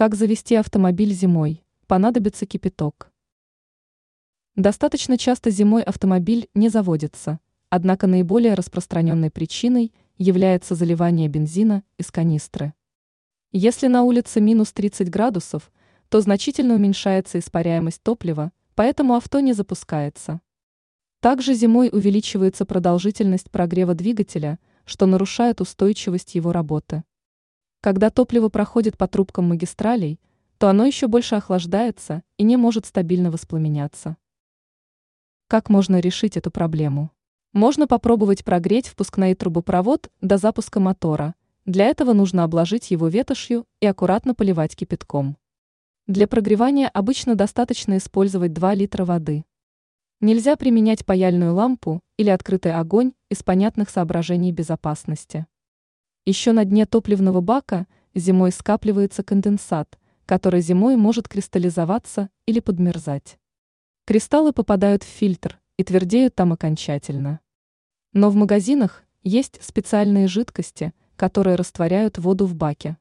Как завести автомобиль зимой? Понадобится кипяток. Достаточно часто зимой автомобиль не заводится, однако наиболее распространенной причиной является заливание бензина из канистры. Если на улице минус 30 градусов, то значительно уменьшается испаряемость топлива, поэтому авто не запускается. Также зимой увеличивается продолжительность прогрева двигателя, что нарушает устойчивость его работы. Когда топливо проходит по трубкам магистралей, то оно еще больше охлаждается и не может стабильно воспламеняться. Как можно решить эту проблему? Можно попробовать прогреть впускной трубопровод до запуска мотора. Для этого нужно обложить его ветошью и аккуратно поливать кипятком. Для прогревания обычно достаточно использовать 2 литра воды. Нельзя применять паяльную лампу или открытый огонь из понятных соображений безопасности. Еще на дне топливного бака зимой скапливается конденсат, который зимой может кристаллизоваться или подмерзать. Кристаллы попадают в фильтр и твердеют там окончательно. Но в магазинах есть специальные жидкости, которые растворяют воду в баке.